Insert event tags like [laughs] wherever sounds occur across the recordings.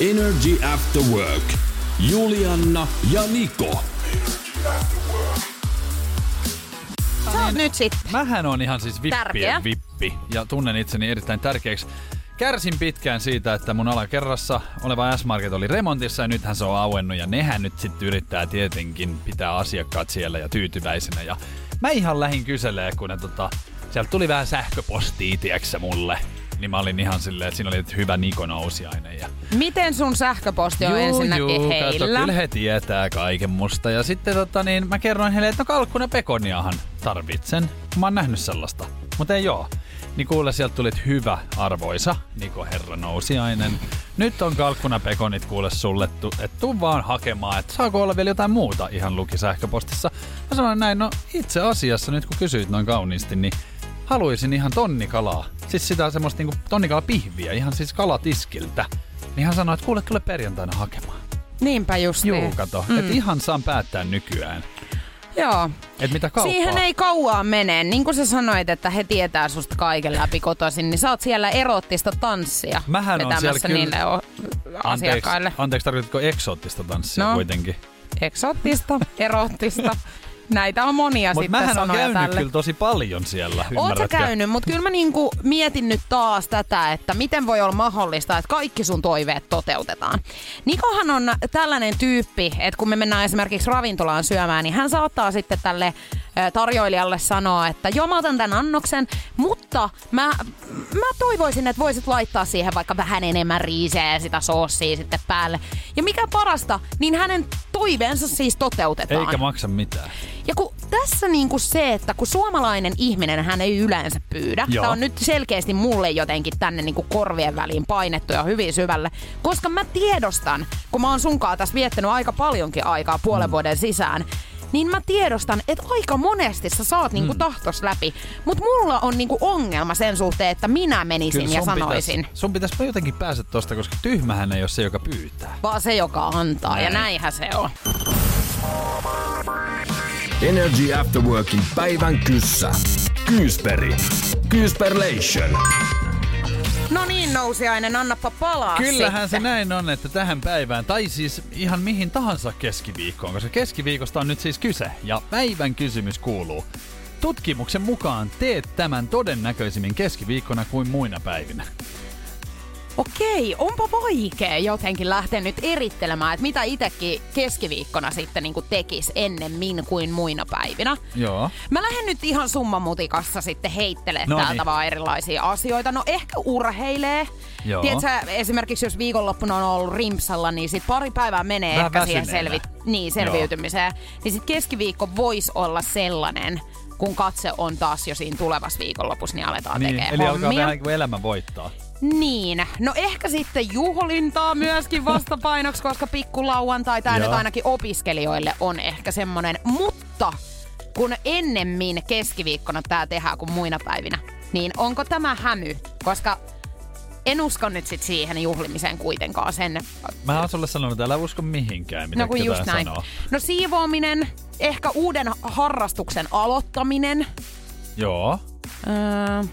Energy After Work. Julianna ja Niko. Sä oot nyt sitten. Mähän on ihan siis vippien Tärkeä. vippi ja tunnen itseni erittäin tärkeäksi. Kärsin pitkään siitä, että mun alakerrassa oleva S-Market oli remontissa ja nythän se on auennut ja nehän nyt sitten yrittää tietenkin pitää asiakkaat siellä ja tyytyväisenä. Ja mä ihan lähin kyselee, kun ne tota, sieltä tuli vähän sähköpostia, tiedätkö mulle. Niin mä olin ihan silleen, että siinä oli hyvä Niko nousiainen. Ja Miten sun sähköposti on ensinnäkin juu, heillä? Kato, kyllä he tietää kaiken musta. Ja sitten tota, niin mä kerroin heille, että no kalkkuna pekoniahan tarvitsen. Mä oon nähnyt sellaista. Mutta ei oo. Niin kuule, sieltä tuli hyvä arvoisa Niko Herra Nousiainen. Nyt on kalkkuna pekonit kuule sulle, tu, että tuu vaan hakemaan, että saako olla vielä jotain muuta, ihan luki sähköpostissa. Mä sanoin näin, no itse asiassa nyt kun kysyit noin kauniisti, niin haluaisin ihan tonnikalaa. Siis sitä semmoista niinku tonnikalapihviä, ihan siis kalatiskiltä. Niin hän sanoi, että kuule, tule perjantaina hakemaan. Niinpä just Juu, niin. kato. Mm. Että ihan saan päättää nykyään. Joo. Että mitä kauppaa. Siihen ei kauaa mene. Niin kuin sä sanoit, että he tietää susta kaiken läpi kotoisin, niin sä oot siellä erottista tanssia Mähän on siellä kyllä- niille o- Anteeksi, asiakkaille. anteeksi tarkoititko eksoottista tanssia No. kuitenkin? Eksoottista, erottista. [laughs] Näitä on monia Mutta sitten mähän on käynyt tälle. kyllä tosi paljon siellä, Oot sä käynyt, mutta kyllä mä niinku mietin nyt taas tätä, että miten voi olla mahdollista, että kaikki sun toiveet toteutetaan. Nikohan on tällainen tyyppi, että kun me mennään esimerkiksi ravintolaan syömään, niin hän saattaa sitten tälle tarjoilijalle sanoa, että joo mä otan tämän annoksen, mutta mä, mä toivoisin, että voisit laittaa siihen vaikka vähän enemmän riiseä ja sitä soossia sitten päälle. Ja mikä parasta, niin hänen toiveensa siis toteutetaan. Eikä maksa mitään. Ja kun tässä niinku se, että kun suomalainen ihminen hän ei yleensä pyydä. Joo. Tämä on nyt selkeästi mulle jotenkin tänne niinku korvien väliin painettu ja hyvin syvälle. Koska mä tiedostan, kun mä oon sunkaan tässä viettänyt aika paljonkin aikaa puolen Mm. vuoden sisään, niin mä tiedostan, että aika monesti sä saat niinku Mm. tahtos läpi. Mutta mulla on niinku ongelma sen suhteen, että minä menisin ja sun sanoisin. Pitäis, sun pitäisi jotenkin päästä tosta, koska tyhmähän ei ole se, joka pyytää. Vaan se, joka antaa. Ja Näin. näinhän se on. Energy After Workin päivän kyssä. Kyysperi. Kyysperlation. No niin, nousiainen, annappa palaa Kyllähän se sitten. näin on, että tähän päivään, tai siis ihan mihin tahansa keskiviikkoon, koska keskiviikosta on nyt siis kyse, ja päivän kysymys kuuluu. Tutkimuksen mukaan teet tämän todennäköisimmin keskiviikkona kuin muina päivinä. Okei, onpa vaikea jotenkin lähteä nyt erittelemään, että mitä itsekin keskiviikkona sitten niin tekis ennemmin kuin muina päivinä. Joo. Mä lähden nyt ihan summamutikassa sitten heittelee No täältä niin. vaan erilaisia asioita. No ehkä urheilee. Joo. Tiedätkö, esimerkiksi jos viikonloppuna on ollut rimpsalla, niin sit pari päivää menee Vähän ehkä siihen selvi- niin, selviytymiseen. Niin sit keskiviikko voisi olla sellainen, kun katse on taas jo siinä tulevassa viikonlopussa, niin aletaan Niin, tekemään eli alkaa hommia. vähän kuin elämä voittaa. Niin, no ehkä sitten juhlintaa myöskin [laughs] vastapainoksi, koska pikkulauantai tai nyt ainakin opiskelijoille on ehkä semmonen. Mutta kun ennemmin keskiviikkona tää tehdään kuin muina päivinä, niin onko tämä hämy? Koska en usko nyt sit siihen juhlimiseen kuitenkaan sen. Mä oon sulle sanonut, että älä usko mihinkään, mitä No kun just näin. sanoo. No siivoaminen, ehkä uuden harrastuksen aloittaminen. Joo. Öö,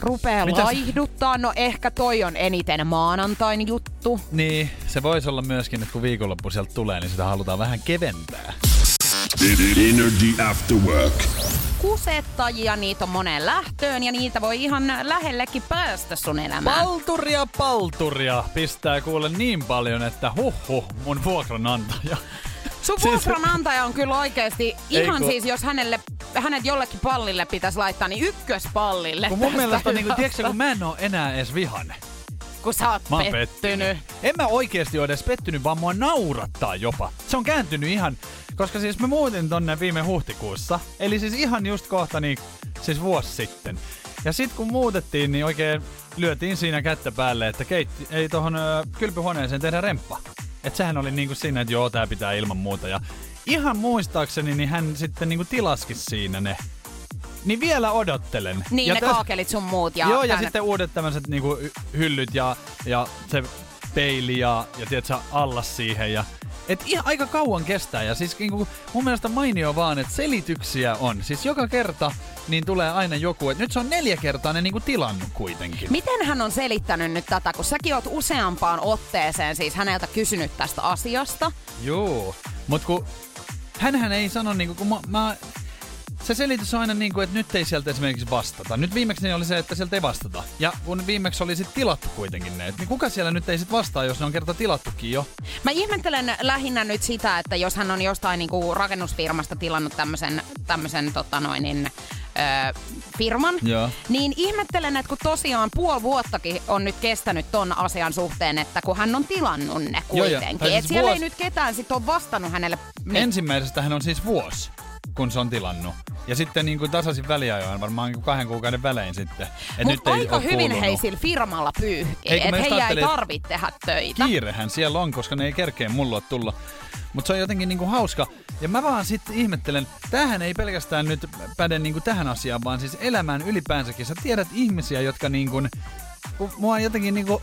rupee Mitäs- laihduttaa. No ehkä toi on eniten maanantain juttu. Niin, se voisi olla myöskin, että kun viikonloppu sieltä tulee, niin sitä halutaan vähän keventää. Energy After Work. kusettajia, niitä on moneen lähtöön ja niitä voi ihan lähellekin päästä sun elämään. Palturia, palturia pistää kuule niin paljon, että huh huh, mun vuokranantaja. Sun Siis- vuokranantaja on kyllä oikeasti ihan kun- siis, jos hänelle, hänet jollekin pallille pitäisi laittaa, niin ykköspallille. Kun mun mielestä niinku, hyvästä. tiedätkö, kun mä en oo enää edes vihane. kun sä oot Mä oon pettynyt. En mä oikeesti ole edes pettynyt, vaan mua naurattaa jopa. Se on kääntynyt ihan, koska siis mä muutin tonne viime huhtikuussa. Eli siis ihan just kohta niin, siis vuosi sitten. Ja sit kun muutettiin, niin oikein lyötiin siinä kättä päälle, että keitti, ei tohon ö, kylpyhuoneeseen tehdä remppa. Et sehän oli niinku siinä, että joo, tää pitää ilman muuta. Ja ihan muistaakseni, niin hän sitten niinku tilaski siinä ne. Niin vielä odottelen. Niin ja ne täs- kaakelit sun muut. Ja Joo, ja tänne- sitten uudet tämmöiset niinku hyllyt ja, ja se peili ja, ja tiedätkö, allas siihen. Ja, et ihan aika kauan kestää ja siis niinku, mun mielestä mainio vaan, että selityksiä on. Siis joka kerta niin tulee aina joku, että nyt se on neljä kertaa ne niinku tilannut kuitenkin. Miten hän on selittänyt nyt tätä, kun säkin oot useampaan otteeseen siis häneltä kysynyt tästä asiasta. Joo, mut kun hänhän ei sano niinku, kun mä, mä se selitys on aina niin kuin, että nyt ei sieltä esimerkiksi vastata. Nyt viimeksi niin oli se, että sieltä ei vastata. Ja kun viimeksi oli sitten tilattu kuitenkin ne, että niin kuka siellä nyt ei sitten vastaa, jos ne on kerta tilattukin jo? Mä ihmettelen lähinnä nyt sitä, että jos hän on jostain niinku rakennusfirmasta tilannut tämmöisen, tämmöisen tota noin, niin, ö, firman, Joo. niin ihmettelen, että kun tosiaan puoli vuottakin on nyt kestänyt ton asian suhteen, että kun hän on tilannut ne Joo, joo. kuitenkin. Et siis siellä vuosi- ei nyt ketään sit ole vastannut hänelle. Niin. Ensimmäisestä hän on siis vuosi, kun se on tilannut. Ja sitten niin kuin tasaisin väliajoin, varmaan niin kahden kuukauden välein sitten. Et Mutta ei aika hyvin kuulunut. hei sillä firmalla pyyhkii, että heidän ei tarvitse tehdä töitä. Kiirehän siellä on, koska ne ei kerkeä mulla tulla. Mutta se on jotenkin niinku hauska. Ja mä vaan sitten ihmettelen, tähän ei pelkästään nyt päde niinku tähän asiaan, vaan siis elämään ylipäänsäkin. Sä tiedät ihmisiä, jotka niinku, mua jotenkin niinku,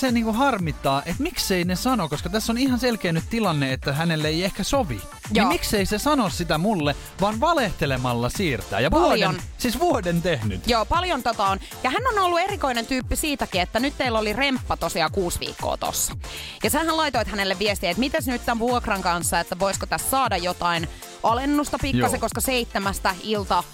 se niinku harmittaa, että miksei ne sano, koska tässä on ihan selkeä nyt tilanne, että hänelle ei ehkä sovi. Niin Joo. miksei se sano sitä mulle, vaan valehtelemalla siirtää. Ja Paljon. vuoden, siis vuoden tehnyt. Joo, paljon tota on. Ja hän on ollut erikoinen tyyppi siitäkin, että nyt teillä oli remppa tosiaan kuusi viikkoa tossa. Ja sähän laitoit hänelle viestiä, että mitäs nyt tämän vuokran kanssa, että voisiko tässä saada jotain alennusta pikkasen, Joo. koska seitsemästä ilta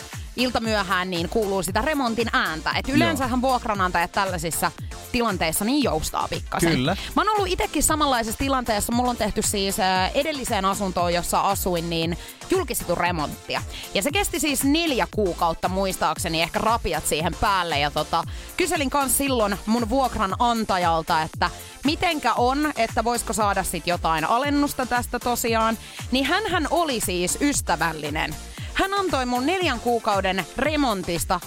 ilta myöhään niin kuuluu sitä remontin ääntä. Et yleensähän vuokranantajat tällaisissa tilanteissa niin joustaa pikkasen. Kyllä. Mä oon ollut itsekin samanlaisessa tilanteessa. Mulla on tehty siis edelliseen asuntoon, jossa asuin, niin julkistetun remonttia. Ja se kesti siis neljä kuukautta muistaakseni, ehkä rapiat siihen päälle. Ja tota, kyselin kans silloin mun vuokranantajalta, että mitenkä on, että voisiko saada sit jotain alennusta tästä tosiaan. Niin hän oli siis ystävällinen. Hän antoi mun neljän kuukauden remontista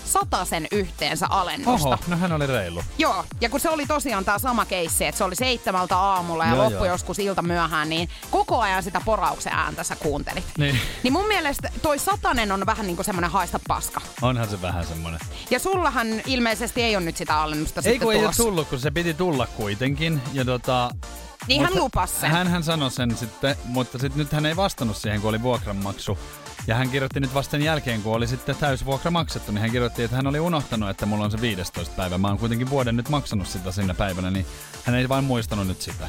sen yhteensä alennusta. Oho, no hän oli reilu. Joo, ja kun se oli tosiaan tämä sama keissi, että se oli seitsemältä aamulla ja Joo, loppu joo. joskus ilta myöhään, niin koko ajan sitä porauksen ääntä sä kuuntelit. Niin. Niin mun mielestä toi satanen on vähän niin kuin semmoinen haista paska. Onhan se vähän semmonen. Ja sullahan ilmeisesti ei ole nyt sitä alennusta Ei sitten kun ei ole tulossa. tullut, kun se piti tulla kuitenkin. Ja tota, Niin hän mutta lupasi sen. Hän, hän sanoi sen sitten, mutta sit nyt hän ei vastannut siihen, kun oli vuokranmaksu. Ja hän kirjoitti nyt vasta sen jälkeen, kun oli sitten täysvuokra maksettu, niin hän kirjoitti, että hän oli unohtanut, että mulla on se 15 päivä. Mä oon kuitenkin vuoden nyt maksanut sitä sinä päivänä, niin hän ei vain muistanut nyt sitä.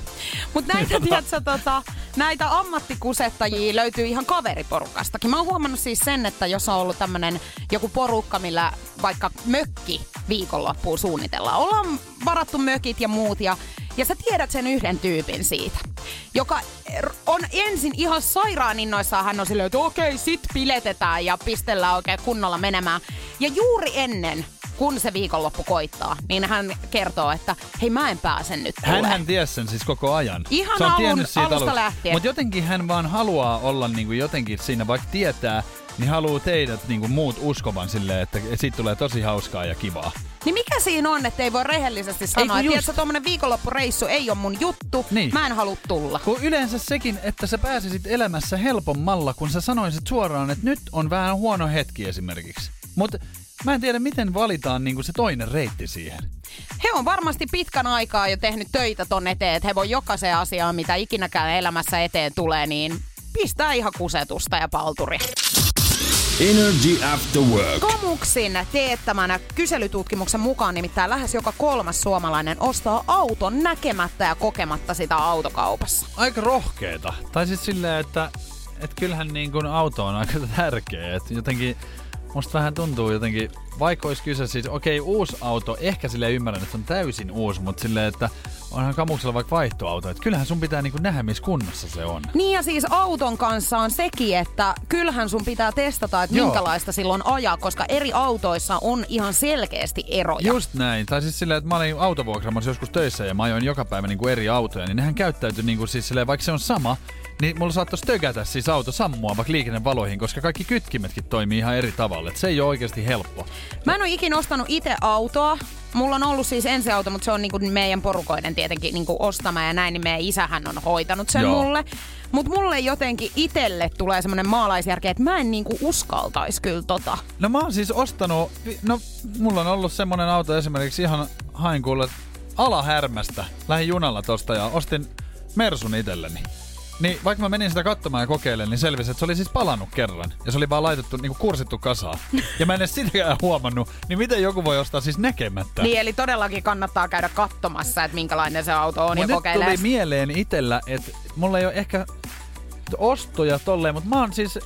Mutta näitä, [laughs] tiedätkö, tota, näitä ammattikusettajia löytyy ihan kaveriporukastakin. Mä oon huomannut siis sen, että jos on ollut tämmönen joku porukka, millä vaikka mökki viikonloppuun suunnitellaan. Ollaan varattu mökit ja muut ja ja sä tiedät sen yhden tyypin siitä, joka on ensin ihan sairaan innoissaan. Hän on silleen, että okei, sit piletetään ja pistellään oikein kunnolla menemään. Ja juuri ennen, kun se viikonloppu koittaa, niin hän kertoo, että hei mä en pääse nyt Hän, hän tiesi sen siis koko ajan. Ihan se on alun- siitä alusta alusta. lähtien. Mutta jotenkin hän vaan haluaa olla niinku jotenkin siinä, vaikka tietää, niin haluaa teidät niinku muut uskovan silleen, että siitä tulee tosi hauskaa ja kivaa. Niin mikä siinä on, että ei voi rehellisesti sanoa, että just- tommonen viikonloppureissu ei ole mun juttu, Niin. mä en halua tulla. Kun yleensä sekin, että sä pääsisit elämässä helpommalla, kun sä sanoisit suoraan, että nyt on vähän huono hetki esimerkiksi. Mutta mä en tiedä, miten valitaan niinku se toinen reitti siihen. He on varmasti pitkän aikaa jo tehnyt töitä ton eteen, että he voi jokaiseen asiaan, mitä ikinäkään elämässä eteen tulee, niin pistää ihan kusetusta ja palturi. Energy After Work. Komuksin teettämänä kyselytutkimuksen mukaan nimittäin lähes joka kolmas suomalainen ostaa auton näkemättä ja kokematta sitä autokaupassa. Aika rohkeeta. Tai siis silleen, että et kyllähän niin kun auto on aika [laughs] tärkeä. Et jotenkin musta vähän tuntuu jotenkin, vaikka olisi kyse siis, okei uusi auto, ehkä sille ymmärrän, että se on täysin uusi, mutta silleen, että onhan kamuksella vaikka vaihtoauto. Että kyllähän sun pitää niin nähdä, missä kunnossa se on. Niin ja siis auton kanssa on sekin, että kyllähän sun pitää testata, että Joo. minkälaista silloin ajaa, koska eri autoissa on ihan selkeästi eroja. Just näin. Tai siis silleen, että mä olin autovuokraamassa joskus töissä ja mä ajoin joka päivä niin kuin eri autoja, niin nehän käyttäytyi niin kuin siis silleen, vaikka se on sama, niin mulla saattaisi tökätä siis auto sammua vaikka liikennevaloihin, koska kaikki kytkimetkin toimii ihan eri tavalla. Et se ei ole oikeasti helppo. Mä en ole ikinä ostanut itse autoa. Mulla on ollut siis ensiauto, mutta se on niinku meidän porukoiden tietenkin niinku ostama ja näin, niin meidän isähän on hoitanut sen Joo. mulle. Mutta mulle jotenkin itelle tulee semmoinen maalaisjärki, että mä en niinku uskaltais kyllä tota. No mä oon siis ostanut, no mulla on ollut semmonen auto esimerkiksi ihan hain kuule alahärmästä. Lähin junalla tosta ja ostin Mersun itselleni. Niin vaikka mä menin sitä katsomaan ja kokeilemaan, niin selvisi, että se oli siis palannut kerran. Ja se oli vaan laitettu, niinku kursittu kasaan. [laughs] Ja mä en edes sitäkään huomannut. Niin miten joku voi ostaa siis näkemättä? Niin eli todellakin kannattaa käydä katsomassa, että minkälainen se auto on Mut ja kokeilee. tuli mieleen itellä, että mulla ei ole ehkä ostoja tolleen, mutta mä oon siis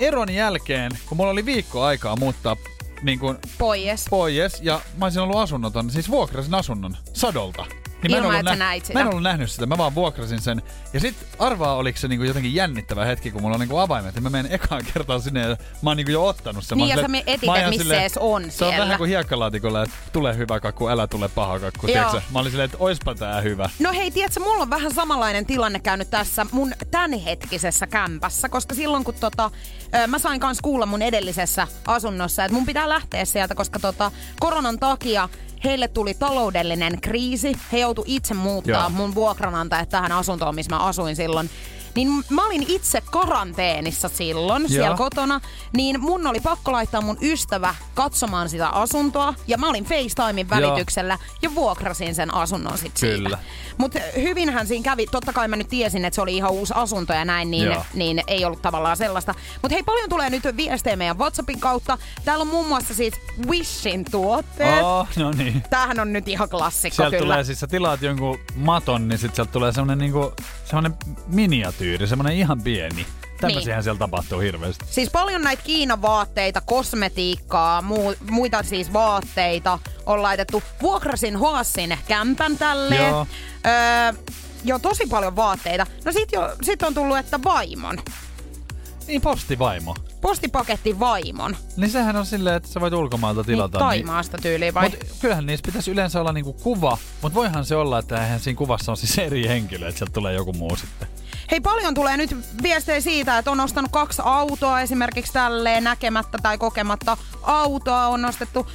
eron jälkeen, kun mulla oli viikko aikaa muuttaa niin kuin Pois. pois ja mä olisin ollut asunnoton, siis vuokrasin asunnon sadolta. Niin Ilman, että sä näit sitä. Mä en ollut nähnyt sitä, mä vaan vuokrasin sen. Ja sit arvaa, oliko se niinku jotenkin jännittävä hetki, kun mulla on niinku avaimet. Ja mä menen ekaan kertaan sinne ja mä oon niinku jo ottanut sen. Niin, ja sä etit, että missä silleen- ees on Se on siellä. vähän kuin hiekkalaatikolla, että tule hyvä kakku, älä tule paha kakku. Mä olin silleen, että oispa tää hyvä. No hei, tiedätkö, mulla on vähän samanlainen tilanne käynyt tässä mun tämänhetkisessä kämpässä, koska silloin kun tota, mä sain kans kuulla mun edellisessä asunnossa, että mun pitää lähteä sieltä, koska tota, koronan takia heille tuli taloudellinen kriisi. He joutu itse muuttaa Joo. mun vuokranantajat tähän asuntoon, missä mä asuin silloin. Niin mä olin itse karanteenissa silloin siellä Joo. kotona, niin mun oli pakko laittaa mun ystävä katsomaan sitä asuntoa. Ja mä olin FaceTimein välityksellä ja vuokrasin sen asunnon sit Kyllä. siitä. Mutta hyvinhän siinä kävi. Totta kai mä nyt tiesin, että se oli ihan uusi asunto ja näin, niin, Joo. niin ei ollut tavallaan sellaista. Mutta hei, paljon tulee nyt viestejä meidän WhatsAppin kautta. Täällä on muun muassa siis Wishin tuotteet. Oh, no niin. Tämähän on nyt ihan klassikko Sieltä kyllä. tulee siis, sä tilaat jonkun maton, niin sit sieltä tulee semmonen niinku, semmonen miniatyyri, semmonen ihan pieni. Tämmöisiähän Niin. siellä tapahtuu hirveästi. Siis paljon näitä Kiinan vaatteita, kosmetiikkaa, muu, muita siis vaatteita on laitettu. Vuokrasin Hoassin kämpän tälleen. Joo. Öö, joo, tosi paljon vaatteita. No sit, jo, sit on tullut, että vaimon. Niin postivaimo. Postipaketti vaimon. Niin sehän on silleen, että sä voit ulkomailta tilata. niin, Taimaasta tyyliin vai? Mut kyllähän niissä pitäisi yleensä olla niinku kuva, mutta voihan se olla, että eihän siinä kuvassa on siis eri henkilö, että sieltä tulee joku muu sitten. Hei, paljon tulee nyt viestejä siitä, että on ostanut kaksi autoa esimerkiksi tälleen näkemättä tai kokematta. Autoa on ostettu,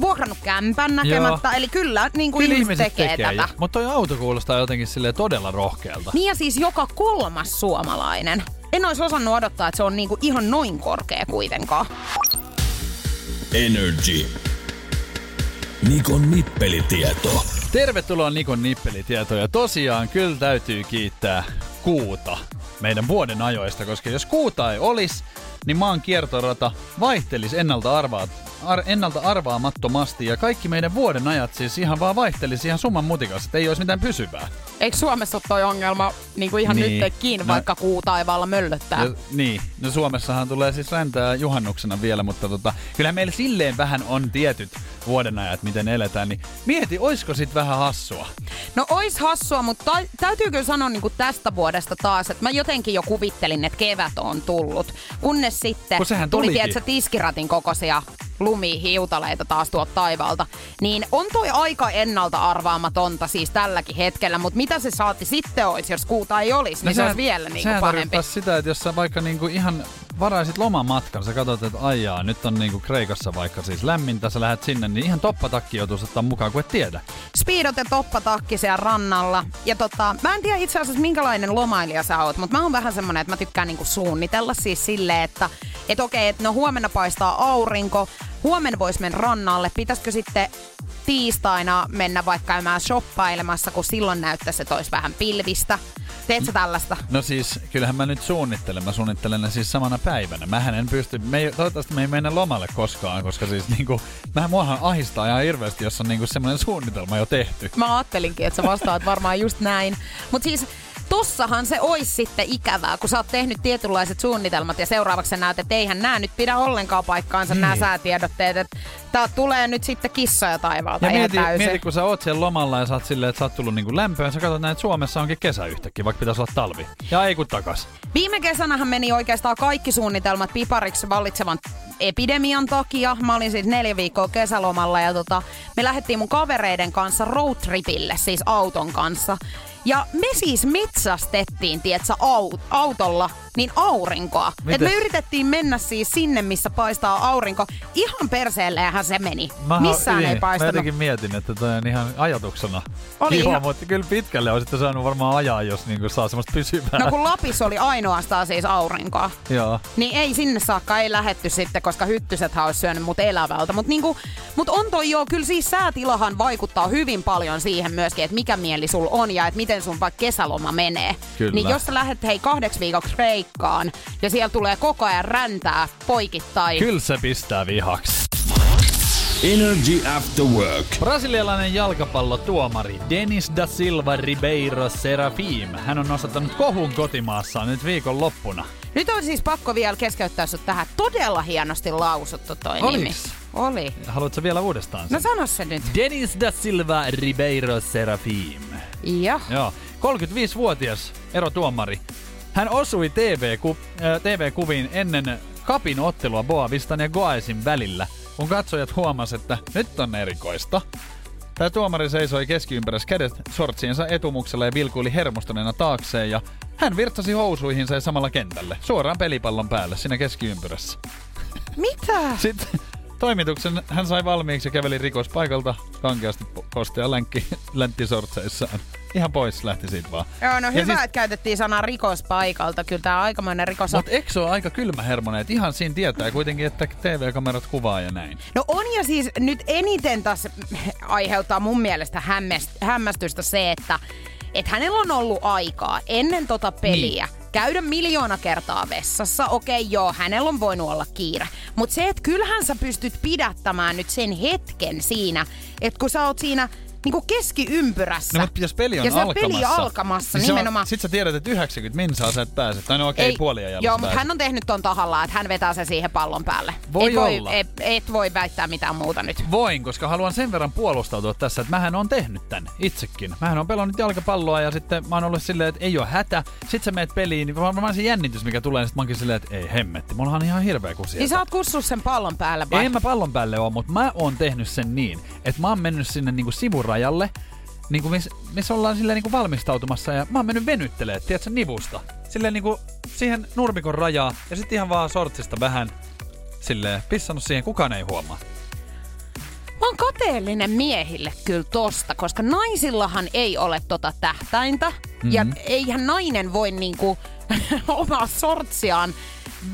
vuokrannut kämpän näkemättä. Eli kyllä, niin kuin Kyllä ihmiset, tekee, tätä. Mutta toi auto kuulostaa jotenkin silleen todella rohkealta. Niin ja siis joka kolmas suomalainen. En olisi osannut odottaa, että se on niinku ihan noin korkea kuitenkaan. Energy. Nikon nippelitieto. Tervetuloa Nikon nippelitietoja. Tosiaan kyllä täytyy kiittää Kuuta meidän vuoden ajoista, koska jos Kuuta ei olisi, niin maan kiertorata vaihtelisi ennalta, arvaa, ar, ennalta arvaamattomasti ja kaikki meidän vuoden ajat siis ihan vaan vaihtelisi ihan summan mutikassa, että ei olisi mitään pysyvää. Eikö Suomessa ole toi ongelma niin kuin ihan Niin. nytkin, No- vaikka kuu taivaalla möllöttää? Ja, niin, no Suomessahan tulee siis räntää juhannuksena vielä, mutta tota, kyllähän meillä silleen vähän on tietyt vuodenajat, miten eletään, niin mieti, oisko sit vähän hassua? No ois hassua, mutta ta- täytyy kyllä sanoa niin kuin tästä vuodesta taas, että mä jotenkin jo kuvittelin, että kevät on tullut. Kunnes sitten Kun tuli, tiedätkö, tiskiratin kokoisia lumihiutaleita taas tuolta taivaalta. Niin on toi aika ennalta arvaamatonta siis tälläkin hetkellä, mutta mitä se saati sitten olisi, jos kuuta ei olisi, niin se olisi vielä niin kuin No pahempi. sitä, että jos sä vaikka niinku ihan varaisit lomamatkan, sä katsot, että aijaa, nyt on niinku Kreikassa vaikka siis lämmintä, sä lähdet sinne, niin ihan toppatakki joutuisi ottaa mukaan, kun et tiedä. Speedot ja toppatakki siellä rannalla. Ja tota, mä en tiedä itse asiassa minkälainen lomailija sä oot, mutta mä oon vähän semmonen, että mä tykkään niinku suunnitella siis silleen, että et okei, että no huomenna paistaa aurinko, huomenna vois mennä rannalle, pitäisikö sitten tiistaina mennä vaikka käymään shoppailemassa, kun silloin näyttäisi, että olisi vähän pilvistä. Teet sä tällaista? No siis, kyllähän mä nyt suunnittelen. Mä suunnittelen ne siis samana päivänä. Mähän en pysty, me ei, toivottavasti me ei mennä lomalle koskaan, koska siis niinku, mähän muahan ahistaa ihan hirveästi, jos on niinku semmoinen suunnitelma jo tehty. Mä ajattelinkin, että sä vastaat varmaan just näin. Mutta siis tossahan se ois sitten ikävää, kun sä oot tehnyt tietynlaiset suunnitelmat ja seuraavaksi sä näet, että eihän nämä nyt pidä ollenkaan paikkaansa, niin. nämä säätiedotteet, että tää tulee nyt sitten kissoja taivaalta Ja ihan mieti, täysin. mieti, kun sä oot siellä lomalla ja sä oot silleen, että sä oot tullut niinku lämpöön, sä katsot näin, että Suomessa onkin kesä yhtäkkiä, vaikka pitäisi olla talvi. Ja ei kun takas. Viime kesänähän meni oikeastaan kaikki suunnitelmat pipariksi vallitsevan epidemian takia. Mä olin siis neljä viikkoa kesälomalla ja tota, me lähdettiin mun kavereiden kanssa roadtripille, siis auton kanssa. Ja me siis metsastettiin, tietsä, au- autolla niin aurinkoa. Et me yritettiin mennä siis sinne, missä paistaa aurinko. Ihan perseelleenhän se meni. Mä Missään niin, ei Mä paistanut. jotenkin mietin, että toi on ihan ajatuksena. Oli Kiva, ihan- mutta kyllä pitkälle olisitte saanut varmaan ajaa, jos niinku saa semmoista pysyvää. No kun Lapissa oli ainoastaan siis aurinkoa. Joo. Niin ei sinne saakka ei lähetty sitten, koska hyttysethän olisi syönyt mut elävältä. Mutta niinku, mut on toi joo, kyllä siis säätilahan vaikuttaa hyvin paljon siihen myöskin, että mikä mieli sul on ja että miten sun vaikka kesäloma menee. Kyllä. Niin jos sä lähdet hei kahdeksi viikoksi Kreikkaan ja siellä tulee koko ajan räntää poikittain. Kyllä se pistää vihaksi. Energy After Work. Brasilialainen jalkapallotuomari Denis da Silva Ribeiro Serafim. Hän on nostattanut kohun kotimaassaan nyt viikon loppuna. Nyt on siis pakko vielä keskeyttää sut tähän. Todella hienosti lausuttu toi Oliks? nimi. Oli. Haluatko vielä uudestaan sen? No sano se nyt. Denis da Silva Ribeiro Serafim. Joo. Joo, 35-vuotias erotuomari. Hän osui TV-ku- äh, TV-kuviin ennen kapin ottelua Boavistan ja Goaesin välillä, kun katsojat huomas, että nyt on erikoista. Tämä tuomari seisoi keskiympyrässä kädet sortsiensa etumuksella ja vilkuili hermostuneena taakseen ja hän virtsasi housuihinsa ja samalla kentälle, suoraan pelipallon päälle siinä keskiympyrässä. Mitä? Sitten toimituksen hän sai valmiiksi ja käveli rikospaikalta kankeasti postia länkki, [laughs] länttisortseissaan. Ihan pois lähti siitä vaan. Joo, no Ja hyvä, siis- että käytettiin sanaa rikospaikalta. Kyllä tää aikamoinen rikos on. Mutta eikö se ole aika kylmä hermonen, että ihan siinä tietää kuitenkin, että TV-kamerat kuvaa ja näin. No on ja siis nyt eniten taas aiheuttaa mun mielestä hämmäst- hämmästystä se, että et hänellä on ollut aikaa ennen tota peliä niin. Käydä miljoona kertaa vessassa. Okei, joo, hänellä on voinut olla kiire. Mutta se, että kyllähän sä pystyt pidättämään nyt sen hetken siinä, että kun sä oot siinä niinku keskiympyrässä. No, mutta jos peli on ja alkamassa, peli alkamassa, niin nimenomaan. Sit sä tiedät, että 90 minsaa sä et pääse. Tai no okei, okay, puoli ajalla Joo, mutta hän on tehnyt ton tahallaan, että hän vetää sen siihen pallon päälle. Voi et voi, olla. et, et voi väittää mitään muuta nyt. Voin, koska haluan sen verran puolustautua tässä, että mähän on tehnyt tän itsekin. Mähän on pelannut jalkapalloa ja sitten mä oon ollut silleen, että ei ole hätä. Sitten sä meet peliin, niin varmaan se jännitys, mikä tulee, niin sit mä oonkin silleen, että ei hemmetti, mulla on ihan hirveä kusi. Niin sä oot kussus sen pallon päälle vai? Ei mä pallon päälle oo, mutta mä oon tehnyt sen niin, että mä oon mennyt sinne niinku sivurajalle, niinku missä mis ollaan silleen niinku valmistautumassa ja mä oon mennyt venyttelee, tiedätkö, nivusta. Silleen niinku siihen nurmikon rajaa ja sitten ihan vaan sortsista vähän silleen pissannut siihen, kukaan ei huomaa. Mä oon kateellinen miehille kyllä tosta, koska naisillahan ei ole tota tähtäintä. Mm-hmm. Ja eihän nainen voi niinku [laughs] omaa sortsiaan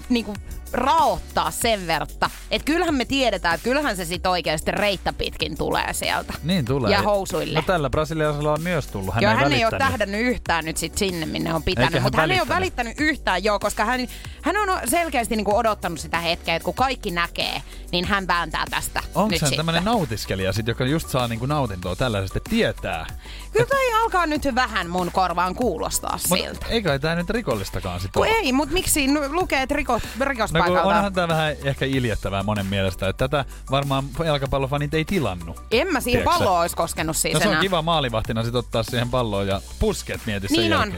niinku raottaa sen verta. Että kyllähän me tiedetään, että kyllähän se sit oikeasti reittä pitkin tulee sieltä. Niin tulee. Ja housuille. No tällä brasilialaisella on myös tullut. Hän joo, ei hän ei ole tähdännyt yhtään nyt sit sinne, minne on Eikä pitänyt. hän Mutta hän ei ole välittänyt. yhtään, joo, koska hän, hän on selkeästi niinku odottanut sitä hetkeä, että kun kaikki näkee, niin hän vääntää tästä Onko hän sitten. tämmönen nautiskelija sit, joka just saa niinku nautintoa tällaisesta, tietää? Kyllä toi alkaa nyt vähän mun korvaan kuulostaa siltä. Mutta ei kai tää nyt rikollistakaan sit Kun ole. ei, mutta miksi nu- lukee, että rikos, No kun rikospaikalta? onhan tää vähän ehkä iljettävää monen mielestä, että tätä varmaan jalkapallofanit ei tilannut. en mä siihen palloon olisi koskenut siis No se on enää. kiva maalivahtina sit ottaa siihen palloon ja pusket mieti sen Niin on.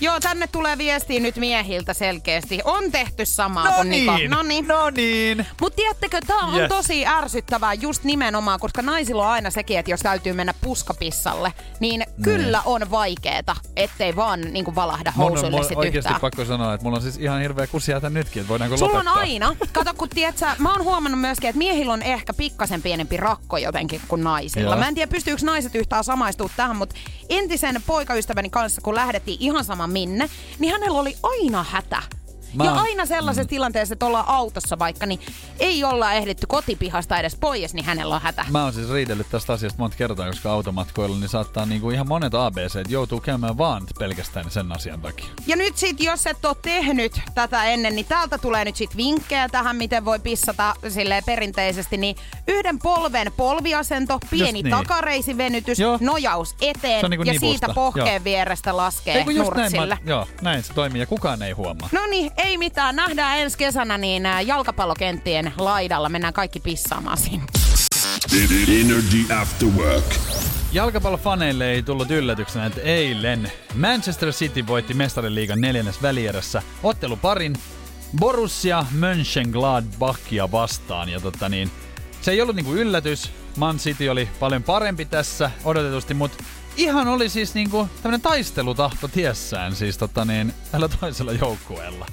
Joo, tänne tulee viestiä nyt miehiltä selkeästi. On tehty samaa kuin Niko. No niin. no niin. Mutta tiedättekö, tää on Yes. tosi ärsyttävää just nimenomaan, koska naisilla on aina sekin, että jos täytyy mennä puskapissalle, niin kyllä on vaikeeta, ettei vaan niinku valahda Mun on housuille mun sit oikeasti yhtään. pakko sanoa, että mulla on siis ihan hirveä kusia tän nytkin, että voidaanko Sulla on aina. Kato, kun tiedät sä, mä oon huomannut myöskin, että miehillä on ehkä pikkasen pienempi rakko jotenkin kuin naisilla. Joo. Mä en tiedä, pystyykö naiset yhtään samaistumaan tähän, mutta entisen poikaystäväni kanssa, kun lähdettiin ihan sama minne, niin hänellä oli aina hätä. Mä ja aina sellaisessa mm. tilanteessa, että ollaan autossa vaikka, niin ei olla ehditty kotipihasta edes pois, niin hänellä on hätä. Mä oon siis riidellyt tästä asiasta monta kertaa, koska automatkoilla niin saattaa niinku ihan monet ABC joutuu käymään vaan pelkästään sen asian takia. Ja nyt sit, jos et ole tehnyt tätä ennen, niin täältä tulee nyt sit vinkkejä tähän, miten voi pissata silleen perinteisesti. Niin yhden polven polviasento, pieni niin. takareisivenytys, Joo. nojaus eteen niinku ja nivusta. siitä pohkeen Joo. vierestä laskee Ei kun just näin, mä, joo, näin se toimii ja kukaan ei huomaa. No niin, ei mitään. Nähdään ensi kesänä niin ää, jalkapallokenttien laidalla. Mennään kaikki pissaamaan sinne. Energy After Work. Jalkapallofaneille ei tullut yllätyksenä, että eilen Manchester City voitti mestariliigan neljännes välierässä otteluparin Borussia Mönchengladbachia vastaan. Ja tota niin, se ei ollut niinku yllätys. Man City oli paljon parempi tässä odotetusti, mutta ihan oli siis niinku tämmönen taistelutahto tiessään siis tota niin, tällä toisella joukkueella.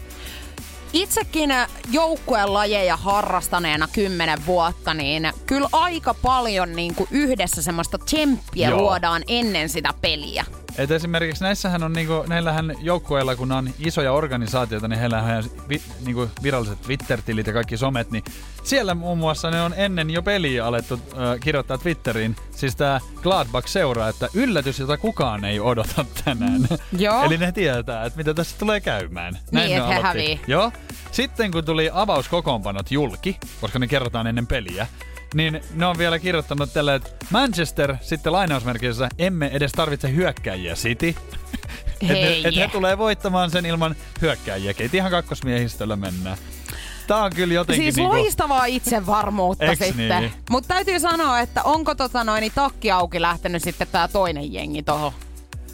Itsekin joukkueen lajeja harrastaneena kymmenen vuotta, niin kyllä aika paljon niin kuin yhdessä semmoista tsemppiä Joo. luodaan ennen sitä peliä. Et esimerkiksi näissähän on niinku, näillähän joukkueilla, kun on isoja organisaatioita, niin heillähän on vi, niinku viralliset Twitter-tilit ja kaikki somet, niin siellä muun muassa ne on ennen jo peliä alettu äh, kirjoittaa Twitteriin, siis tää Gladbach seuraa, että yllätys, jota kukaan ei odota tänään. Joo. Eli ne tietää, että mitä tässä tulee käymään. Niin, ne et he hävii. Joo. Sitten kun tuli avauskokoonpanot julki, koska ne kerrotaan ennen peliä, niin ne on vielä kirjoittanut tälle, että Manchester sitten lainausmerkeissä emme edes tarvitse hyökkäjiä City. Hei. et he tulee voittamaan sen ilman hyökkäjiä. Et ihan kakkosmiehistöllä mennään. Tää on kyllä jotenkin Siis niinku... loistavaa itsevarmuutta Eks sitten. niin? Mutta täytyy sanoa, että onko tota noin, niin takki auki lähtenyt sitten tää toinen jengi tohon.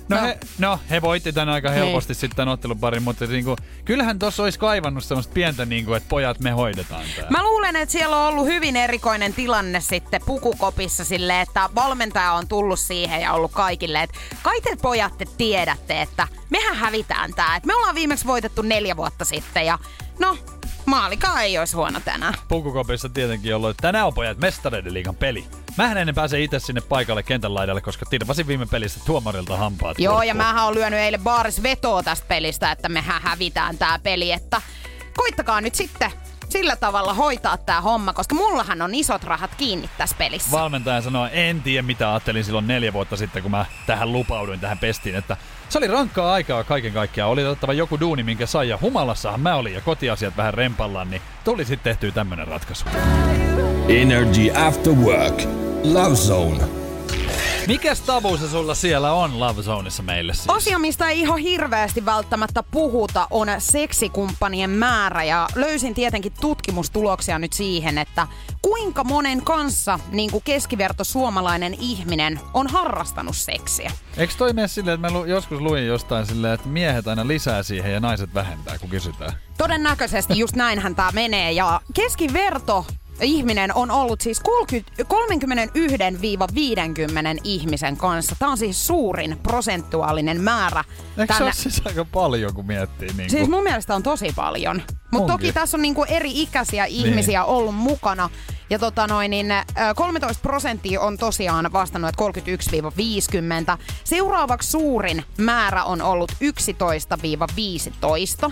No, No. he, no, he voitti tän aika Niin. helposti sitten tämän otteluparin, mutta niinku, kyllähän tossa olisi kaivannut semmoista pientä, niinku, että pojat me hoidetaan tää. Mä luulen, että siellä on ollut hyvin erikoinen tilanne sitten pukukopissa sille, että valmentaja on tullut siihen ja ollut kaikille, että kai te pojat te tiedätte, että mehän hävitään tää. Että me ollaan viimeksi voitettu neljä vuotta sitten ja no, maalikaan ei olisi huono tänään. Pukukopissa tietenkin ollut, että tänään on pojat mestareiden liigan peli. Mähän en pääse itse sinne paikalle kentän laidalle, koska tirvasin viime pelissä tuomarilta hampaat. Joo, ja kurkkuun. mähän on lyönyt eilen baaris vetoa tästä pelistä, että mehän hävitään tää peli, että koittakaa nyt sitten sillä tavalla hoitaa tää homma, koska mullahan on isot rahat kiinni tässä pelissä. Valmentaja sanoi, en tiedä mitä ajattelin silloin neljä vuotta sitten, kun mä tähän lupauduin tähän pestiin, että se oli rankkaa aikaa kaiken kaikkiaan. Oli otettava joku duuni, minkä sai, ja humalassahan mä olin, ja kotiasiat vähän rempallaan, niin tuli sitten tehtyä tämmönen ratkaisu. Energy After Work. Love Zone. Mikäs tabu se sulla siellä on Love Zoneissa meille siis? Asia, mistä ei ihan hirveästi välttämättä puhuta, on seksikumppanien määrä. Ja löysin tietenkin tutkimustuloksia nyt siihen, että kuinka monen kanssa niin kuin keskiverto suomalainen ihminen on harrastanut seksiä. Eikö toi mene silleen, että mä joskus luin jostain silleen, että miehet aina lisää siihen ja naiset vähentää, kun kysytään? Todennäköisesti just näinhän tämä menee. Ja keskiverto ihminen on ollut siis 30 31-50 ihmisen kanssa. Tämä on siis suurin prosentuaalinen määrä. Eikö se tänä- ole siis aika paljon, kun miettii? Niin Siis mun mielestä on tosi paljon. Mutta toki tässä on niinku eri ikäisiä ihmisiä niin. ollut mukana. Ja tota noin, niin ö, 13 prosenttia on tosiaan vastannut, että 31-50. Seuraavaksi suurin määrä on ollut 11-15.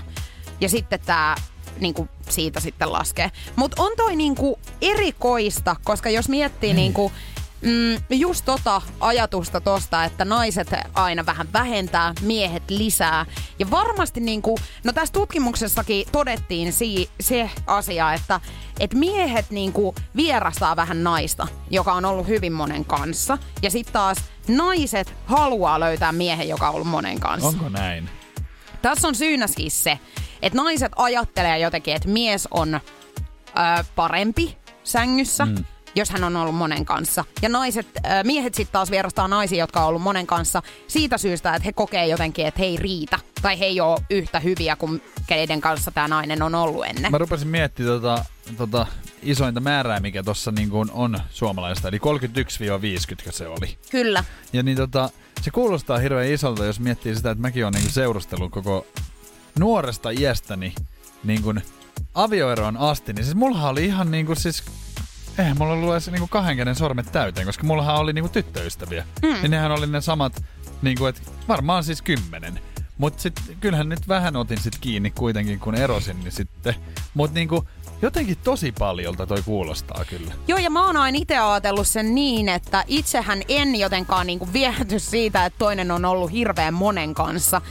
Ja sitten tämä niinku siitä sitten laskee. Mutta on toi niinku erikoista, koska jos miettii niinku, Mm, just tota ajatusta tosta, että naiset aina vähän vähentää, miehet lisää. Ja varmasti niinku, no tässä tutkimuksessakin todettiin si- se asia, että et miehet niinku vierastaa vähän naista, joka on ollut hyvin monen kanssa. Ja sitten taas naiset haluaa löytää miehen, joka on ollut monen kanssa. Onko näin? Tässä on syynä siis se, että naiset ajattelee jotenkin, että mies on ö, parempi sängyssä, mm. jos hän on ollut monen kanssa. Ja naiset, ö, miehet sitten taas vierastaa naisia, jotka on ollut monen kanssa siitä syystä, että he kokee jotenkin, että he ei riitä. Tai he ei ole yhtä hyviä kuin keiden kanssa tämä nainen on ollut ennen. Mä rupesin miettimään tota, tota isointa määrää, mikä tuossa niin on suomalaista, eli 31-50 se oli. Kyllä. Ja niin tota, se kuulostaa hirveän isolta, jos miettii sitä, että mäkin olen niin seurustellut koko nuoresta iästäni niin kuin avioeroon asti, niin siis mullahan oli ihan niin kuin siis Eihän mulla ollut edes niinku kahden käden sormet täyteen, koska mullahan oli niinku tyttöystäviä. Mm. Niin nehän oli ne samat, niinku, et varmaan siis kymmenen. Mut sit kyllähän nyt vähän otin sit kiinni kuitenkin, kun erosin, niin sitten. Mut niinku, jotenkin tosi paljolta toi kuulostaa kyllä. Joo, ja mä oon aina itse ajatellut sen niin, että itsehän en jotenkaan niinku viehäty siitä, että toinen on ollut hirveän monen kanssa.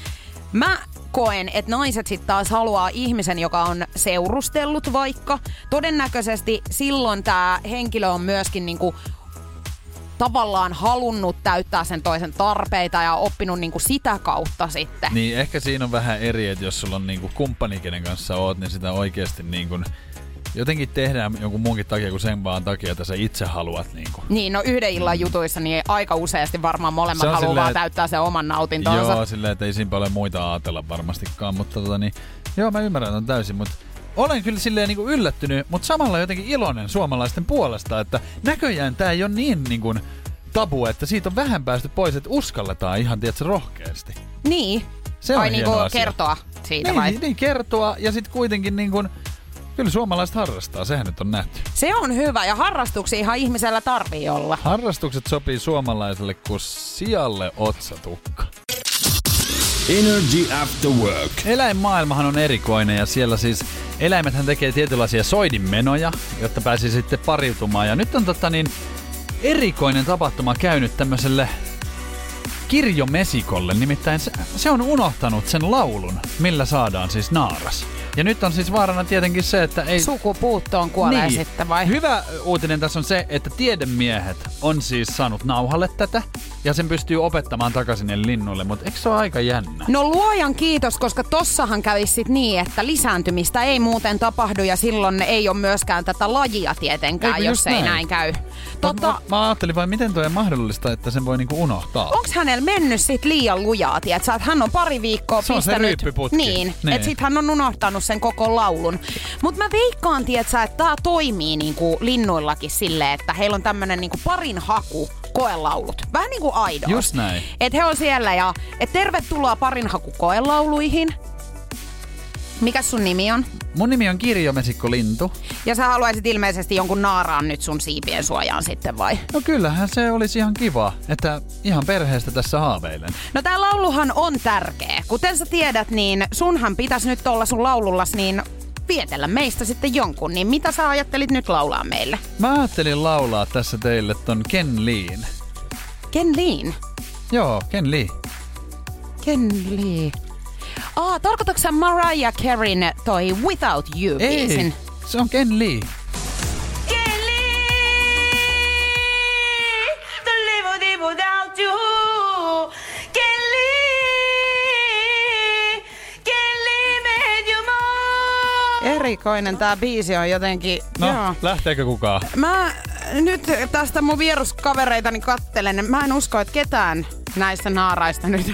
Mä koen, että naiset sitten taas haluaa ihmisen, joka on seurustellut vaikka. Todennäköisesti silloin tämä henkilö on myöskin niinku tavallaan halunnut täyttää sen toisen tarpeita ja oppinut niinku sitä kautta sitten. Niin ehkä siinä on vähän eri, että jos sulla on niinku kumppani, kenen kanssa oot, niin sitä oikeasti niinku jotenkin tehdään jonkun muunkin takia kuin sen vaan takia, että sä itse haluat. Niinku. Niin, no yhden illan jutuissa niin aika useasti varmaan molemmat haluaa silleen, vaan täyttää sen oman nautintonsa. Joo, silleen, että ei siinä paljon muita ajatella varmastikaan, mutta tota niin, joo mä ymmärrän on täysin, mutta olen kyllä silleen niin kuin yllättynyt, mutta samalla jotenkin iloinen suomalaisten puolesta, että näköjään tämä ei ole niin, niin kuin tabu, että siitä on vähän päästy pois, että uskalletaan ihan, tiedätkö, rohkeasti. Niin. Se on Ai niinku asia. kertoa siitä vai? Niin, niin kertoa ja sitten kuitenkin niin kuin, kyllä suomalaiset harrastaa, sehän nyt on nähty. Se on hyvä ja harrastuksia ihan ihmisellä tarvii olla. Harrastukset sopii suomalaiselle kuin sijalle otsatukka. Energy After Work. Eläinmaailmahan on erikoinen ja siellä siis eläimethän tekee tietynlaisia soidinmenoja, jotta pääsi sitten pariutumaan. Ja nyt on tota niin erikoinen tapahtuma käynyt tämmöiselle kirjomesikolle, nimittäin se, se on unohtanut sen laulun, millä saadaan siis naaras. Ja nyt on siis vaarana tietenkin se, että ei... Sukupuuttoon kuolee Niin. sitten vai? Hyvä uutinen tässä on se, että tiedemiehet on siis saanut nauhalle tätä ja sen pystyy opettamaan takaisin niille linnuille, mutta eikö se ole aika jännä? No luojan kiitos, koska tossahan kävisi sit niin, että lisääntymistä ei muuten tapahdu ja silloin ei ole myöskään tätä lajia tietenkään, Eikö jos ei näin? näin käy. Tota... Mä, mä, ajattelin vain, miten toi on mahdollista, että sen voi niinku unohtaa. Onks hänellä mennyt sit liian lujaa, tiedätkö? Että hän on pari viikkoa Se on se pistänyt... ryyppyputki. Niin, Niin. että sit hän on unohtanut sen koko laulun. Mutta mä veikkaan, tiedätkö, että tää toimii niinku linnuillakin silleen, että heillä on tämmönen niinku parin haku koelaulut. Vähän niin kuin aidoilla. Just näin. Et he on siellä ja et tervetuloa parin haku koelauluihin. Mikä sun nimi on? Mun nimi on Kirjomesikko Lintu. Ja sä haluaisit ilmeisesti jonkun naaraan nyt sun siipien suojaan sitten vai? No kyllähän se olisi ihan kiva, että ihan perheestä tässä haaveilen. No tää lauluhan on tärkeä. Kuten sä tiedät, niin sunhan pitäisi nyt olla sun laulullas niin vietellä meistä sitten jonkun. Niin mitä sä ajattelit nyt laulaa meille? Mä ajattelin laulaa tässä teille ton Ken Leen. Ken Leen. Joo, Ken Lee. Ken Lee. Aa, tarkoitatko sä Mariah Careyn toi Without You Ei, biisin? se on Ken Lee. Erikoinen tää biisi on jotenkin. No, Joo. lähteekö kukaan? Mä nyt tästä mun vieruskavereitani kattelen. Mä en usko, että ketään näistä naaraista nyt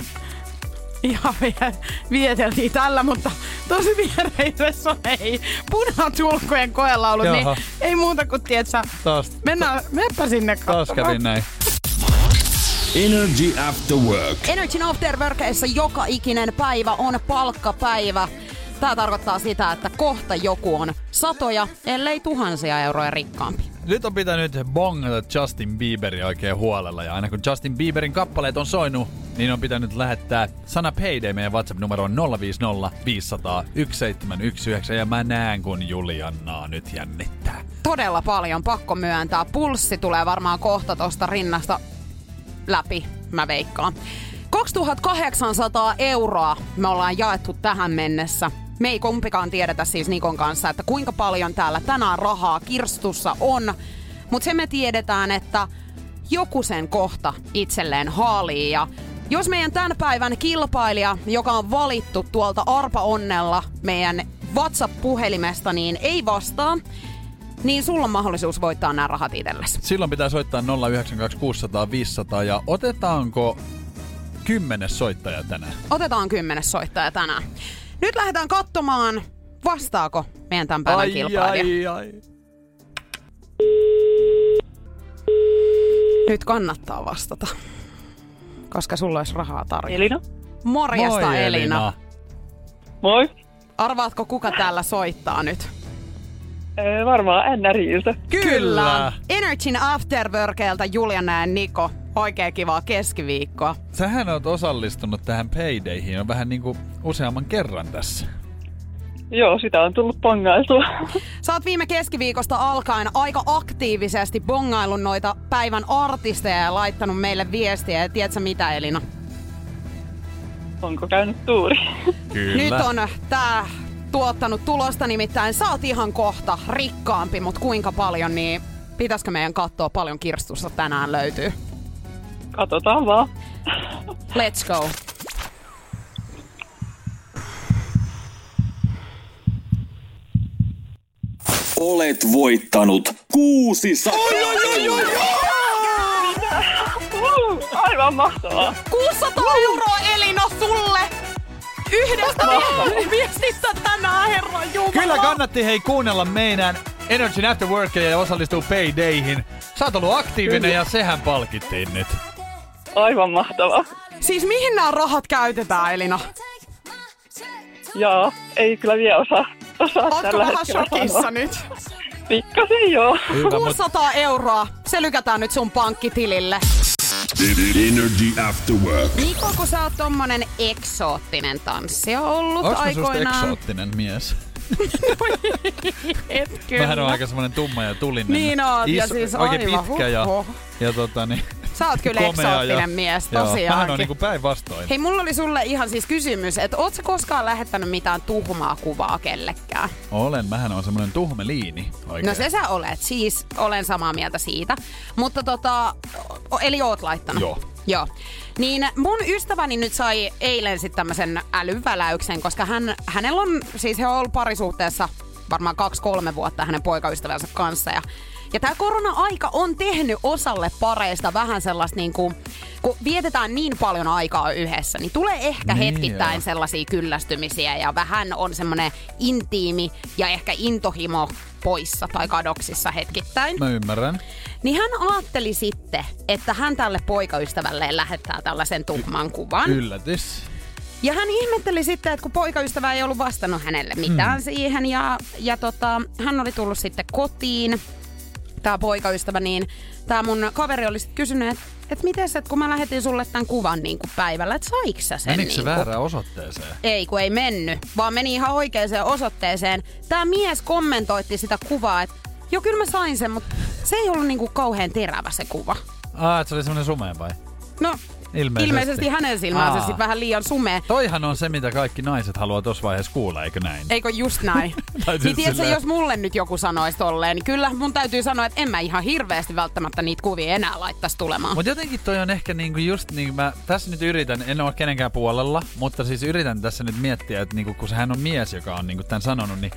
[laughs] ihan vie- vieteltiin tällä, mutta tosi viereisessä on ei punatulkkojen koelaulut, niin Jaha. ei muuta kuin tietsä. Taas, Mennään, meppä sinne taas katsomaan. näin. Energy After Work. Energy Afterworkeissa joka ikinen päivä on palkkapäivä. Tämä tarkoittaa sitä, että kohta joku on satoja, ellei tuhansia euroja rikkaampi. Nyt on pitänyt bongata Justin Bieberia oikein huolella ja aina kun Justin Bieberin kappaleet on soinut, niin on pitänyt lähettää sana Payday meidän WhatsApp-numeroon 050 500 1719 ja mä näen kun Juliannaa nyt jännittää. Todella paljon, pakko myöntää. Pulssi tulee varmaan kohta tosta rinnasta läpi, mä veikkaan. 2800 euroa me ollaan jaettu tähän mennessä. Me ei kumpikaan tiedetä siis Nikon kanssa, että kuinka paljon täällä tänään rahaa kirstussa on. Mutta se me tiedetään, että joku sen kohta itselleen haalii. Ja jos meidän tämän päivän kilpailija, joka on valittu tuolta Arpa Onnella meidän WhatsApp-puhelimesta, niin ei vastaa, niin sulla on mahdollisuus voittaa nämä rahat itsellesi. Silloin pitää soittaa 092 600 500 ja otetaanko kymmenes soittaja tänään? Otetaan kymmenes soittaja tänään. Nyt lähdetään katsomaan, vastaako meidän tämän päivän kilpailija. ai. Nyt kannattaa vastata, koska sulla olisi rahaa tarjolla. Elina. Morjesta Moi Elina. Elina. Moi. Arvaatko kuka täällä soittaa nyt? Ee, varmaan NRJiltä. Kyllä. Energyn Afterworkelta Juliana ja Niko. Oikein kivaa keskiviikkoa. Sähän oot osallistunut tähän Paydayhin on vähän niinku useamman kerran tässä. Joo, sitä on tullut pongailtua. Sä oot viime keskiviikosta alkaen aika aktiivisesti bongaillut noita päivän artisteja ja laittanut meille viestiä. Ja tiedätkö mitä Elina? Onko käynyt tuuri? Kyllä. Nyt on tää tuottanut tulosta, nimittäin sä oot ihan kohta rikkaampi, mutta kuinka paljon, niin pitäisikö meidän katsoa paljon kirstussa tänään löytyy? Katsotaan vaan. Let's go. Olet voittanut 600 Uh, aivan mahtavaa. 600 euroa Elina sulle! Yhdestä viestistä tänään, herra Jumala. Kyllä kannatti hei kuunnella meidän Energy After Workia ja osallistuu Paydayhin. Sä oot ollut aktiivinen ja sehän palkittiin nyt. Aivan mahtavaa. Siis mihin nämä rahat käytetään, Elina? Joo, ei kyllä vielä osaa, osaa Ootko vähän hetkellä shokissa sanoa. nyt? Pikkasen joo. Hyvä, mut 600 euroa. Se lykätään nyt sun pankkitilille. Energy After Work. Niko, kun sä oot tommonen eksoottinen tanssija ollut onks susta aikoinaan. eksoottinen mies? [laughs] Et. Vähän on aika semmonen tumma ja tulinen. Niin oot, ja siis Oikein aivan, pitkä ja, huhhuh. ja tota niin, Sä oot kyllä eksoottinen ja, mies, Joo, tosiaankin. Vähän on niinku päinvastoin. Hei, mulla oli sulle ihan siis kysymys, että oot sä koskaan lähettänyt mitään tuhmaa kuvaa kellekään? Olen, mähän on semmonen tuhmeliini oikein. No se sä olet, siis olen samaa mieltä siitä. Mutta tota, eli oot laittanut? Joo. Joo. Niin mun ystäväni nyt sai eilen sitten tämmöisen älyväläyksen, koska hän, hänellä on, siis he on ollut parisuhteessa varmaan kaksi-kolme vuotta hänen poikaystävänsä kanssa. Ja, ja tämä korona-aika on tehnyt osalle pareista vähän sellaista niin kuin, kun vietetään niin paljon aikaa yhdessä, niin tulee ehkä Niin hetkittäin joo. sellaisia kyllästymisiä ja vähän on semmoinen intiimi ja ehkä intohimo poissa tai kadoksissa hetkittäin. Mä ymmärrän. Niin hän ajatteli sitten, että hän tälle poikaystävälleen lähettää tällaisen tuhman kuvan. Yllätys. Ja hän ihmetteli sitten, että kun poikaystävä ei ollut vastannut hänelle mitään mm. siihen. Ja, ja tota, hän oli tullut sitten kotiin, tämä poikaystävä, niin tämä mun kaveri oli sitten kysynyt, että et miten että kun mä lähetin sulle tämän kuvan niin kuin päivällä, että saiko sä sen? Menikö se niin kuin? väärään osoitteeseen? Ei, kun ei mennyt, vaan meni ihan oikeaan osoitteeseen. Tämä mies kommentoitti sitä kuvaa, että joo, kyllä mä sain sen, mutta se ei ollut niinku kauhean terävä se kuva. Ah, että se oli semmonen sumea vai? No, Ilmeisesti. ilmeisesti hänen silmäänsä Aa. sitten vähän liian sumea. Toihan on se, mitä kaikki naiset haluaa tuossa vaiheessa kuulla, eikö näin? Eikö just näin? [laughs] Niin siis tiedätkö, silleen- jos mulle nyt joku sanoisi tolleen, niin kyllä mun täytyy sanoa, että en mä ihan hirveästi välttämättä niitä kuvia enää laittaisi tulemaan. Mutta jotenkin toi on ehkä niinku just niin mä tässä nyt yritän, en ole kenenkään puolella, mutta siis yritän tässä nyt miettiä, että niinku, kun hän on mies, joka on niinku tämän sanonut, niin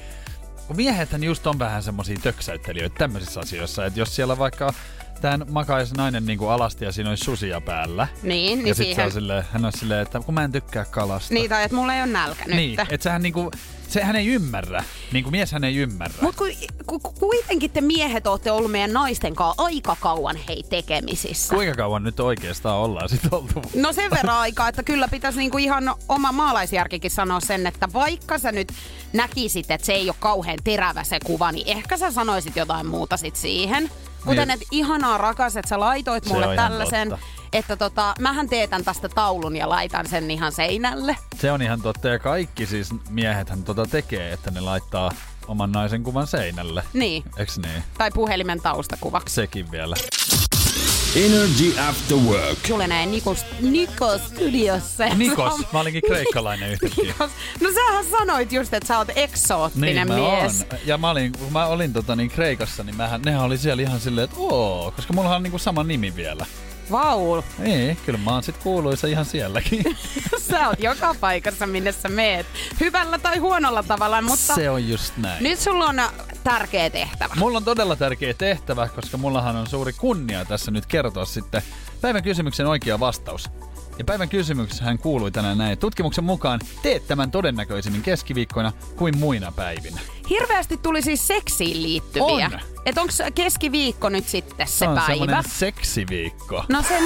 kun miehethän just on vähän semmosia töksäyttelijöitä tämmöisissä asioissa, että jos siellä vaikka tämän makaisi nainen niinku alasti ja siinä olisi susia päällä, Niin, niin ja sitten siihen. silleen, hän on silleen, että kun mä en tykkää kalasta. Niin, tai että mulla ei ole nälkä nyt. Niin, että sehän niinku, se hän ei ymmärrä. Niinku mies hän ei ymmärrä. Mutta ku, ku, ku, kuitenkin te miehet olette ollut meidän naisten kanssa aika kauan hei tekemisissä. Kuinka kauan nyt oikeastaan ollaan sit oltu? No sen verran aikaa, että kyllä pitäisi niinku ihan oma maalaisjärkikin sanoa sen, että vaikka sä nyt näkisit, että se ei ole kauhean terävä se kuva, niin ehkä sä sanoisit jotain muuta sit siihen. Kuten, Niin. että ihanaa rakas, että sä laitoit Se mulle ihan tällaisen, että tota, mähän teetän tästä taulun ja laitan sen ihan seinälle. Se on ihan totta ja kaikki siis miehethän tota tekee, että ne laittaa oman naisen kuvan seinälle. Niin, Eks niin? tai puhelimen taustakuvaksi. Sekin vielä. Energy After Work. Sulle näin Nikos, Nikos studiossa. Nikos, mä olinkin kreikkalainen [laughs] yhtäkkiä. Nikos. No sähän sanoit just, että sä oot eksoottinen Niin mä mies. oon. Ja mä olin, kun mä olin tota, niin Kreikassa, niin mähän, nehän oli siellä ihan silleen, että oo, koska mulla on niinku sama nimi vielä. Vau, Ei, kyllä mä oon sit kuuluisa ihan sielläkin. [laughs] sä oot joka paikassa, minne sä meet. Hyvällä tai huonolla tavalla, mutta Se on just näin. nyt sulla on tärkeä tehtävä. Mulla on todella tärkeä tehtävä, koska mullahan on suuri kunnia tässä nyt kertoa sitten päivän kysymyksen oikea vastaus. Ja päivän kysymyksessä hän kuului tänään näin. Tutkimuksen mukaan teet tämän todennäköisemmin keskiviikkoina kuin muina päivinä. Hirveästi tuli siis seksiin liittyviä. On. Et onko keskiviikko nyt sitten se, Se on päivä? seksiviikko. No se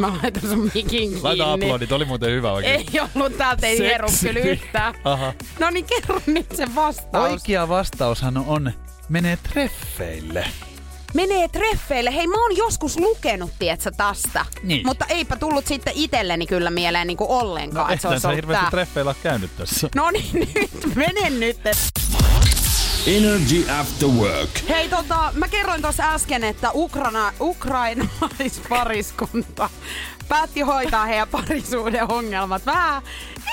Mä laitan sun mikin kiinni. Laita aplodit, oli muuten hyvä oikein. Ei ollut, täältä ei heru kyllä yhtään. Aha. No niin kerro nyt se vastaus. Oikea vastaushan on menee treffeille. Menee treffeille. Hei, mä oon joskus lukenut, tietsä, tästä. Niin. Mutta eipä tullut sitten itselleni kyllä mieleen niinku ollenkaan, No että se olisi ollut hirveästi tää. treffeillä käynyt tässä. No niin, [laughs] nyt mene nyt. Energy After Work. Hei tota, mä kerroin tuossa äsken, että Ukraina, ukrainaispariskunta päätti hoitaa heidän parisuuden ongelmat vähän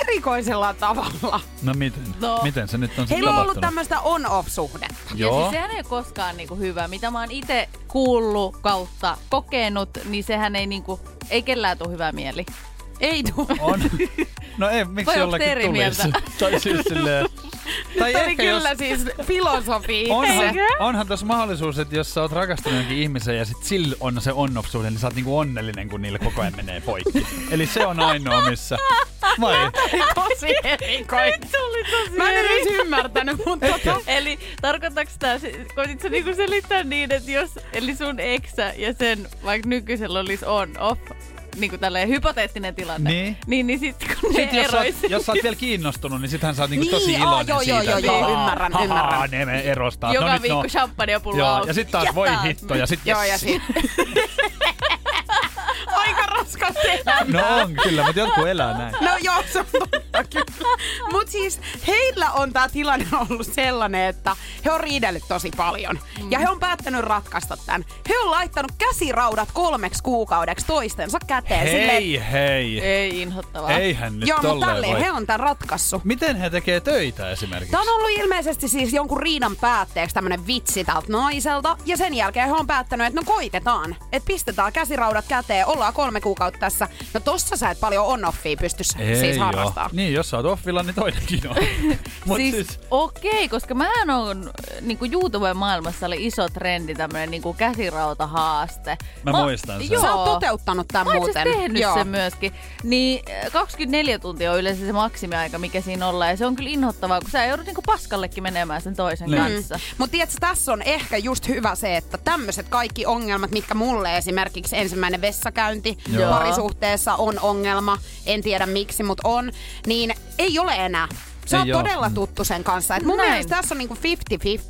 erikoisella tavalla. No miten? No. Miten se nyt on Heillä on ollut tämmöistä on-off-suhdetta. Ja Joo. siis sehän ei ole koskaan niinku hyvä. Mitä mä oon itse kuullut kautta kokenut, niin sehän ei niinku, ei kellään tule hyvä mieli. Ei tuu. On. [laughs] No ei, miksi eri tulisi? mieltä? [laughs] Tai siis silleen... Tai Tämä oli ehkä jos, kyllä siis filosofi onhan, itse. onhan tuossa mahdollisuus, että jos sä oot rakastunut johonkin ihmiseen ja sit sillä on se on off suhde, niin sä oot niinku onnellinen, kun niillä koko ajan menee poikki. Eli se on ainoa, missä... Vai? Tosi erikoinen. Se oli tosi Mä en edes ymmärtänyt, mutta tota, Eli tarkoittaako tämä, koitit sä niinku selittää niin, että jos, eli sun eksä ja sen vaikka nykyisellä olisi on, off, niinku tälleen hypoteettinen tilanne, Niin. niin, niin sitten kun ne Sitten jos, erois, oot- jos sä oot vielä kiinnostunut, niin sittenhän sä oot niinku Niin, tosi iloinen joo, joo, siitä. joo, joo, haha, ymmärrän, haha, ymmärrän. Ne me erostaa. joka no, viikko no. champagnepullo Joo, auki. ja sitten taas Ja voi hitto, ja sitten joo, ja sit. [laughs] Aika raskas elämä. No on kyllä, mutta jotkut elää näin. No joo, se on totta kyllä. Mutta siis heillä on tämä tilanne ollut sellainen, että he on riidellyt tosi paljon. Mm. Ja he on päättänyt ratkaista tämän. He on laittanut käsiraudat kolmeksi kuukaudeksi toistensa käteen. Hei, hei. Ei inhottavaa. Eihän nyt Joo, mutta tälleen voi. he on tämän ratkaissut. Miten he tekee töitä esimerkiksi? Tämä on ollut ilmeisesti siis jonkun riidan päätteeksi tämmönen vitsi tältä naiselta. Ja sen jälkeen he on päättänyt, että no koitetaan. Että pistetään käsiraudat käteen, ollaan kolme kuukautta tässä. No tossa sä et paljon on-offia pysty siis joo. harrastaa. Niin, jos sä oot offilla, niin toinenkin on. [laughs] Mut siis, siis, okei, koska mä on niinku YouTube-maailmassa oli iso trendi tämmönen niinku käsirautahaaste. Mä muistan sen. Joo. Sä oot toteuttanut tämän Mä muuten. asiassa tehnyt sen myöskin. Niin äh, 24 tuntia on yleensä se maksimiaika, mikä siinä ollaan. Ja se on kyllä inhottavaa, kun sä joudut niinku paskallekin menemään sen toisen Niin. kanssa. Mutta tiedätkö, tässä on ehkä just hyvä se, että tämmöiset kaikki ongelmat, mitkä mulle esimerkiksi ensimmäinen vessakäynti Joo. Parisuhteessa on ongelma, en tiedä miksi, mutta on, niin ei ole enää. Oot oo. todella tuttu sen kanssa. Et mun Näin. mielestä tässä on niinku 50-50,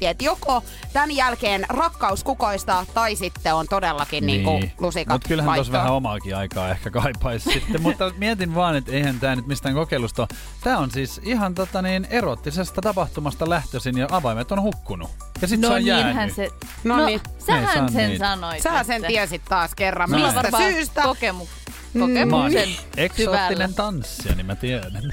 että joko tämän jälkeen rakkaus kukoistaa tai sitten on todellakin niinku lusikat Mutta kyllähän tuossa vähän omaakin aikaa ehkä kaipaisi sitten. Mutta mietin vaan, että eihän tämä nyt mistään kokeilusta. Tämä on siis ihan tota niin, erottisesta tapahtumasta lähtöisin ja avaimet on hukkunut. Ja sitten No se on jäänyt. se... No No, niin. Sähän saa sen niin. sanoit. Sä nyt. sen tiesit taas kerran. Näin. Mistä syystä? Kokemu- Mä oon kokemuksen eksoottinen syvällä. tanssija, niin mä tiedän.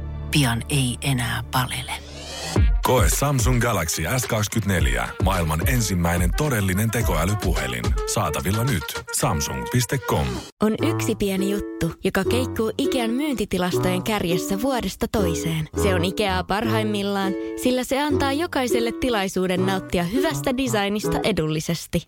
Pian ei enää palele. Koe Samsung Galaxy S24. Maailman ensimmäinen todellinen tekoälypuhelin. Saatavilla nyt. Samsung.com. On yksi pieni juttu, joka keikkuu Ikean myyntitilastojen kärjessä vuodesta toiseen. Se on Ikeaa parhaimmillaan, sillä se antaa jokaiselle tilaisuuden nauttia hyvästä designista edullisesti.